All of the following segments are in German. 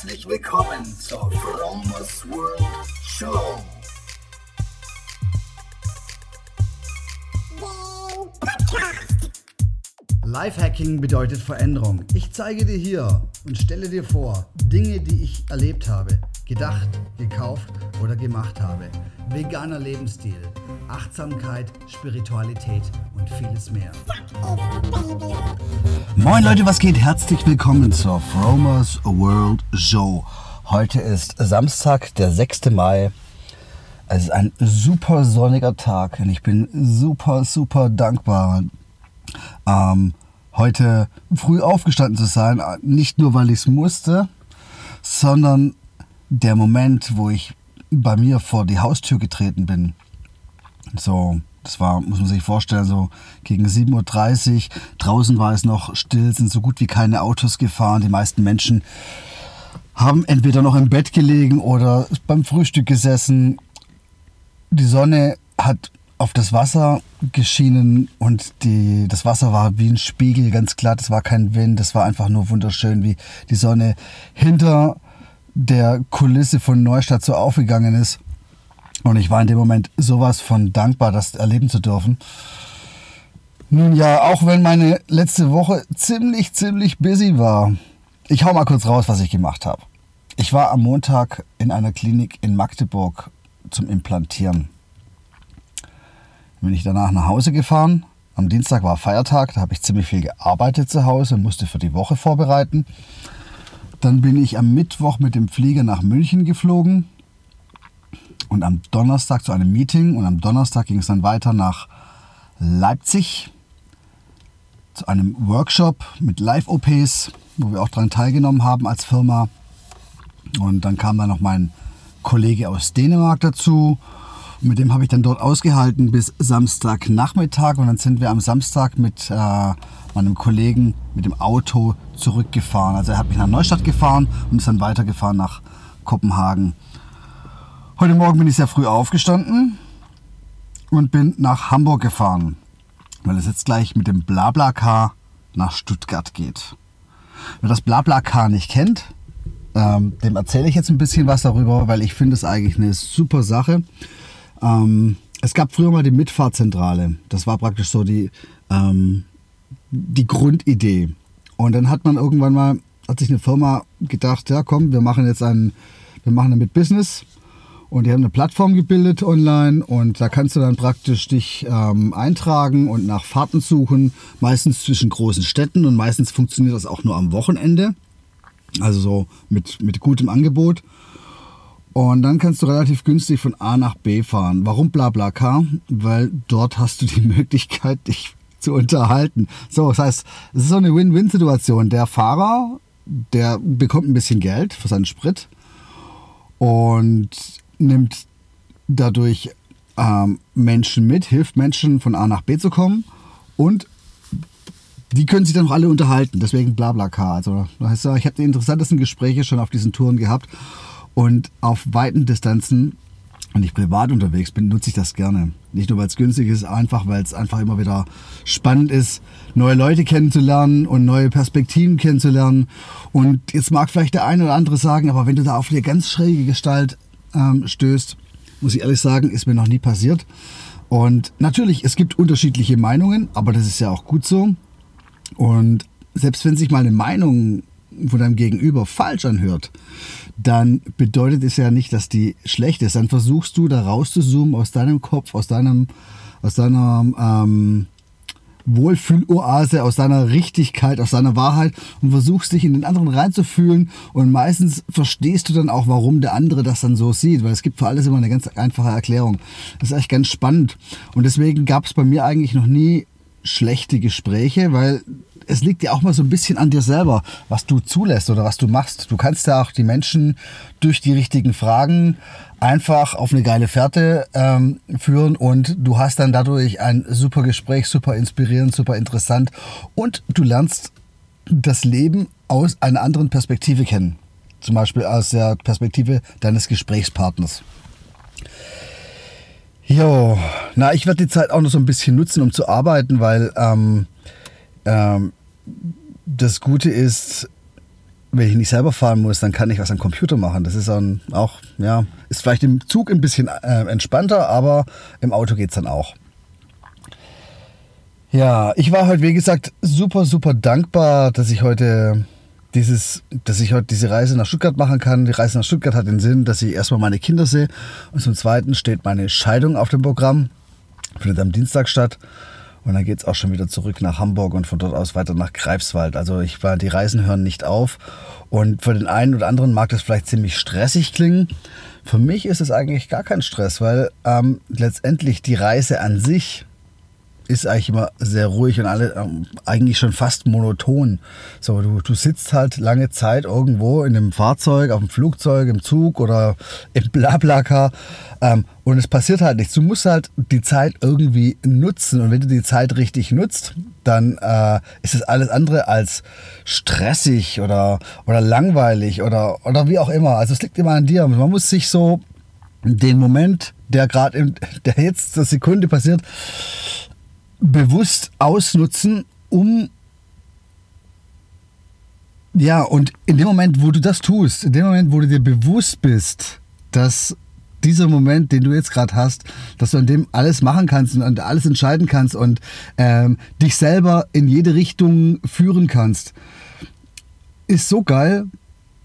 Herzlich willkommen zur Fromers World Show. Lifehacking bedeutet Veränderung. Ich zeige dir hier und stelle dir vor Dinge, die ich erlebt habe, gedacht, gekauft oder gemacht habe. Veganer Lebensstil, Achtsamkeit, Spiritualität und vieles mehr. Moin Leute, was geht? Herzlich willkommen zur Fromers World Show. Heute ist Samstag, der 6. Mai. Es ist ein super sonniger Tag und ich bin super, super dankbar, ähm, heute früh aufgestanden zu sein. Nicht nur, weil ich es musste, sondern der Moment, wo ich bei mir vor die Haustür getreten bin. So, das war, muss man sich vorstellen, so gegen 7.30 Uhr. Draußen war es noch still, sind so gut wie keine Autos gefahren. Die meisten Menschen haben entweder noch im Bett gelegen oder beim Frühstück gesessen. Die Sonne hat auf das Wasser geschienen und die, das Wasser war wie ein Spiegel, ganz glatt, es war kein Wind, es war einfach nur wunderschön, wie die Sonne hinter der Kulisse von Neustadt so aufgegangen ist. Und ich war in dem Moment sowas von dankbar, das erleben zu dürfen. Nun ja, auch wenn meine letzte Woche ziemlich, ziemlich busy war. Ich hau mal kurz raus, was ich gemacht habe. Ich war am Montag in einer Klinik in Magdeburg zum Implantieren bin ich danach nach Hause gefahren. Am Dienstag war Feiertag, da habe ich ziemlich viel gearbeitet zu Hause, musste für die Woche vorbereiten. Dann bin ich am Mittwoch mit dem Flieger nach München geflogen und am Donnerstag zu einem Meeting und am Donnerstag ging es dann weiter nach Leipzig zu einem Workshop mit Live-OPs, wo wir auch daran teilgenommen haben als Firma. Und dann kam dann noch mein Kollege aus Dänemark dazu und mit dem habe ich dann dort ausgehalten bis Samstagnachmittag. Und dann sind wir am Samstag mit äh, meinem Kollegen mit dem Auto zurückgefahren. Also er hat mich nach Neustadt gefahren und ist dann weitergefahren nach Kopenhagen. Heute Morgen bin ich sehr früh aufgestanden und bin nach Hamburg gefahren, weil es jetzt gleich mit dem Blablacar nach Stuttgart geht. Wer das Blablacar nicht kennt, ähm, dem erzähle ich jetzt ein bisschen was darüber, weil ich finde es eigentlich eine super Sache. Ähm, es gab früher mal die Mitfahrzentrale. Das war praktisch so die, ähm, die Grundidee. Und dann hat man irgendwann mal, hat sich eine Firma gedacht, ja komm, wir machen jetzt einen, wir machen damit Business. Und die haben eine Plattform gebildet online und da kannst du dann praktisch dich ähm, eintragen und nach Fahrten suchen, meistens zwischen großen Städten und meistens funktioniert das auch nur am Wochenende. Also so mit, mit gutem Angebot. Und dann kannst du relativ günstig von A nach B fahren. Warum BlaBlaCar? Weil dort hast du die Möglichkeit, dich zu unterhalten. So, das heißt, es ist so eine Win-Win-Situation. Der Fahrer, der bekommt ein bisschen Geld für seinen Sprit und nimmt dadurch ähm, Menschen mit, hilft Menschen von A nach B zu kommen und die können sich dann noch alle unterhalten. Deswegen BlaBlaCar. Also, das heißt, ich habe die interessantesten Gespräche schon auf diesen Touren gehabt und auf weiten Distanzen, wenn ich privat unterwegs bin, nutze ich das gerne. Nicht nur, weil es günstig ist, einfach, weil es einfach immer wieder spannend ist, neue Leute kennenzulernen und neue Perspektiven kennenzulernen. Und jetzt mag vielleicht der eine oder andere sagen, aber wenn du da auf eine ganz schräge Gestalt ähm, stößt, muss ich ehrlich sagen, ist mir noch nie passiert. Und natürlich, es gibt unterschiedliche Meinungen, aber das ist ja auch gut so. Und selbst wenn sich mal eine Meinung von deinem Gegenüber falsch anhört, dann bedeutet es ja nicht, dass die schlecht ist. Dann versuchst du da rauszuzoomen aus deinem Kopf, aus deinem, aus deiner ähm, Wohlfühloase, aus deiner Richtigkeit, aus deiner Wahrheit und versuchst dich in den anderen reinzufühlen und meistens verstehst du dann auch, warum der andere das dann so sieht, weil es gibt für alles immer eine ganz einfache Erklärung. Das ist echt ganz spannend und deswegen gab es bei mir eigentlich noch nie schlechte Gespräche, weil es liegt ja auch mal so ein bisschen an dir selber, was du zulässt oder was du machst. Du kannst ja auch die Menschen durch die richtigen Fragen einfach auf eine geile Fährte ähm, führen und du hast dann dadurch ein super Gespräch, super inspirierend, super interessant und du lernst das Leben aus einer anderen Perspektive kennen. Zum Beispiel aus der Perspektive deines Gesprächspartners. Jo, na, ich werde die Zeit auch noch so ein bisschen nutzen, um zu arbeiten, weil ähm, ähm, das Gute ist, wenn ich nicht selber fahren muss, dann kann ich was am Computer machen. Das ist dann auch, ja, ist vielleicht im Zug ein bisschen äh, entspannter, aber im Auto geht es dann auch. Ja, ich war heute, wie gesagt, super, super dankbar, dass ich heute dieses, dass ich heute diese Reise nach Stuttgart machen kann. Die Reise nach Stuttgart hat den Sinn, dass ich erstmal meine Kinder sehe und zum Zweiten steht meine Scheidung auf dem Programm. Findet am Dienstag statt. Und dann geht es auch schon wieder zurück nach Hamburg und von dort aus weiter nach Greifswald. Also ich war, die Reisen hören nicht auf. Und für den einen oder anderen mag das vielleicht ziemlich stressig klingen. Für mich ist es eigentlich gar kein Stress, weil ähm, letztendlich die Reise an sich ist eigentlich immer sehr ruhig und alle ähm, eigentlich schon fast monoton. So, du, du sitzt halt lange Zeit irgendwo in einem Fahrzeug, auf dem Flugzeug, im Zug oder im Blablacar ähm, und es passiert halt nichts. Du musst halt die Zeit irgendwie nutzen und wenn du die Zeit richtig nutzt, dann äh, ist es alles andere als stressig oder, oder langweilig oder, oder wie auch immer. Also es liegt immer an dir. Man muss sich so den Moment, der gerade, der jetzt zur Sekunde passiert, bewusst ausnutzen, um ja, und in dem Moment, wo du das tust, in dem Moment, wo du dir bewusst bist, dass dieser Moment, den du jetzt gerade hast, dass du an dem alles machen kannst und alles entscheiden kannst und ähm, dich selber in jede Richtung führen kannst, ist so geil,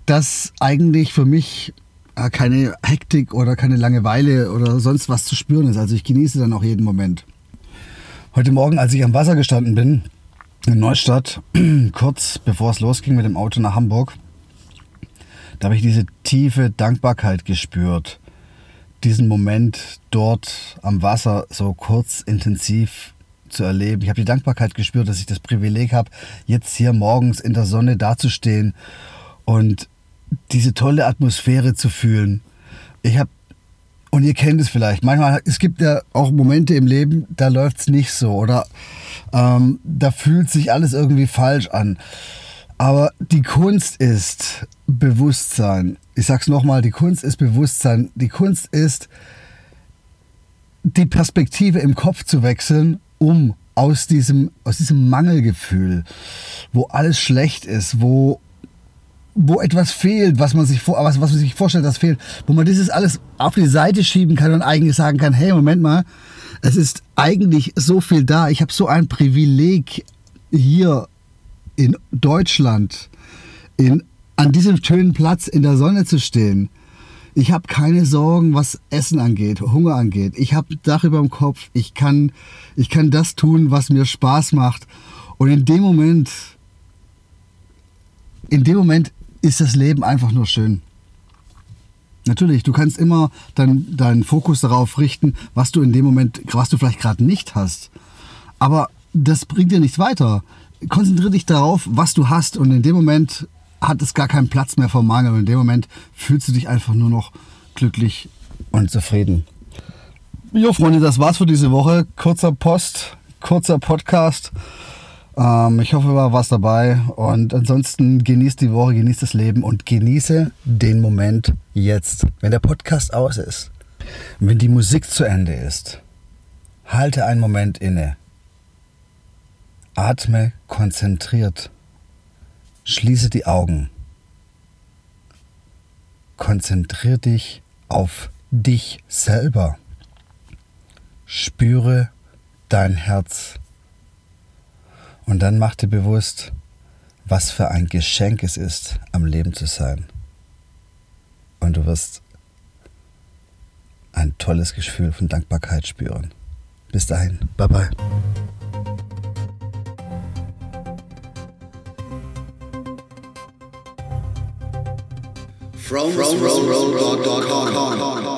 dass eigentlich für mich äh, keine Hektik oder keine Langeweile oder sonst was zu spüren ist. Also ich genieße dann auch jeden Moment. Heute Morgen, als ich am Wasser gestanden bin, in Neustadt, kurz bevor es losging mit dem Auto nach Hamburg, da habe ich diese tiefe Dankbarkeit gespürt. Diesen Moment dort am Wasser so kurz intensiv zu erleben. Ich habe die Dankbarkeit gespürt, dass ich das Privileg habe, jetzt hier morgens in der Sonne dazustehen und diese tolle Atmosphäre zu fühlen. Ich habe und ihr kennt es vielleicht. Manchmal, es gibt ja auch Momente im Leben, da läuft es nicht so oder ähm, da fühlt sich alles irgendwie falsch an. Aber die Kunst ist Bewusstsein. Ich sag's nochmal, die Kunst ist Bewusstsein. Die Kunst ist, die Perspektive im Kopf zu wechseln, um aus diesem, aus diesem Mangelgefühl, wo alles schlecht ist, wo wo etwas fehlt, was man sich vor, was, was man sich vorstellt, das fehlt, wo man dieses alles auf die Seite schieben kann und eigentlich sagen kann, hey, Moment mal, es ist eigentlich so viel da. Ich habe so ein Privileg hier in Deutschland, in, an diesem schönen Platz in der Sonne zu stehen. Ich habe keine Sorgen, was Essen angeht, Hunger angeht. Ich habe Dach über dem Kopf. Ich kann, ich kann das tun, was mir Spaß macht. Und in dem Moment, in dem Moment ist das Leben einfach nur schön. Natürlich, du kannst immer deinen dein Fokus darauf richten, was du in dem Moment, was du vielleicht gerade nicht hast. Aber das bringt dir nichts weiter. Konzentriere dich darauf, was du hast und in dem Moment hat es gar keinen Platz mehr vom Mangel. Und in dem Moment fühlst du dich einfach nur noch glücklich und zufrieden. Jo, Freunde, das war's für diese Woche. Kurzer Post, kurzer Podcast. Ähm, ich hoffe, war was dabei. Und ansonsten genießt die Woche, genießt das Leben und genieße den Moment jetzt. Wenn der Podcast aus ist, wenn die Musik zu Ende ist, halte einen Moment inne. Atme konzentriert. Schließe die Augen. Konzentriere dich auf dich selber. Spüre dein Herz. Und dann mach dir bewusst, was für ein Geschenk es ist, am Leben zu sein. Und du wirst ein tolles Gefühl von Dankbarkeit spüren. Bis dahin, bye bye. From, from, from, from, from, from, from, from, from.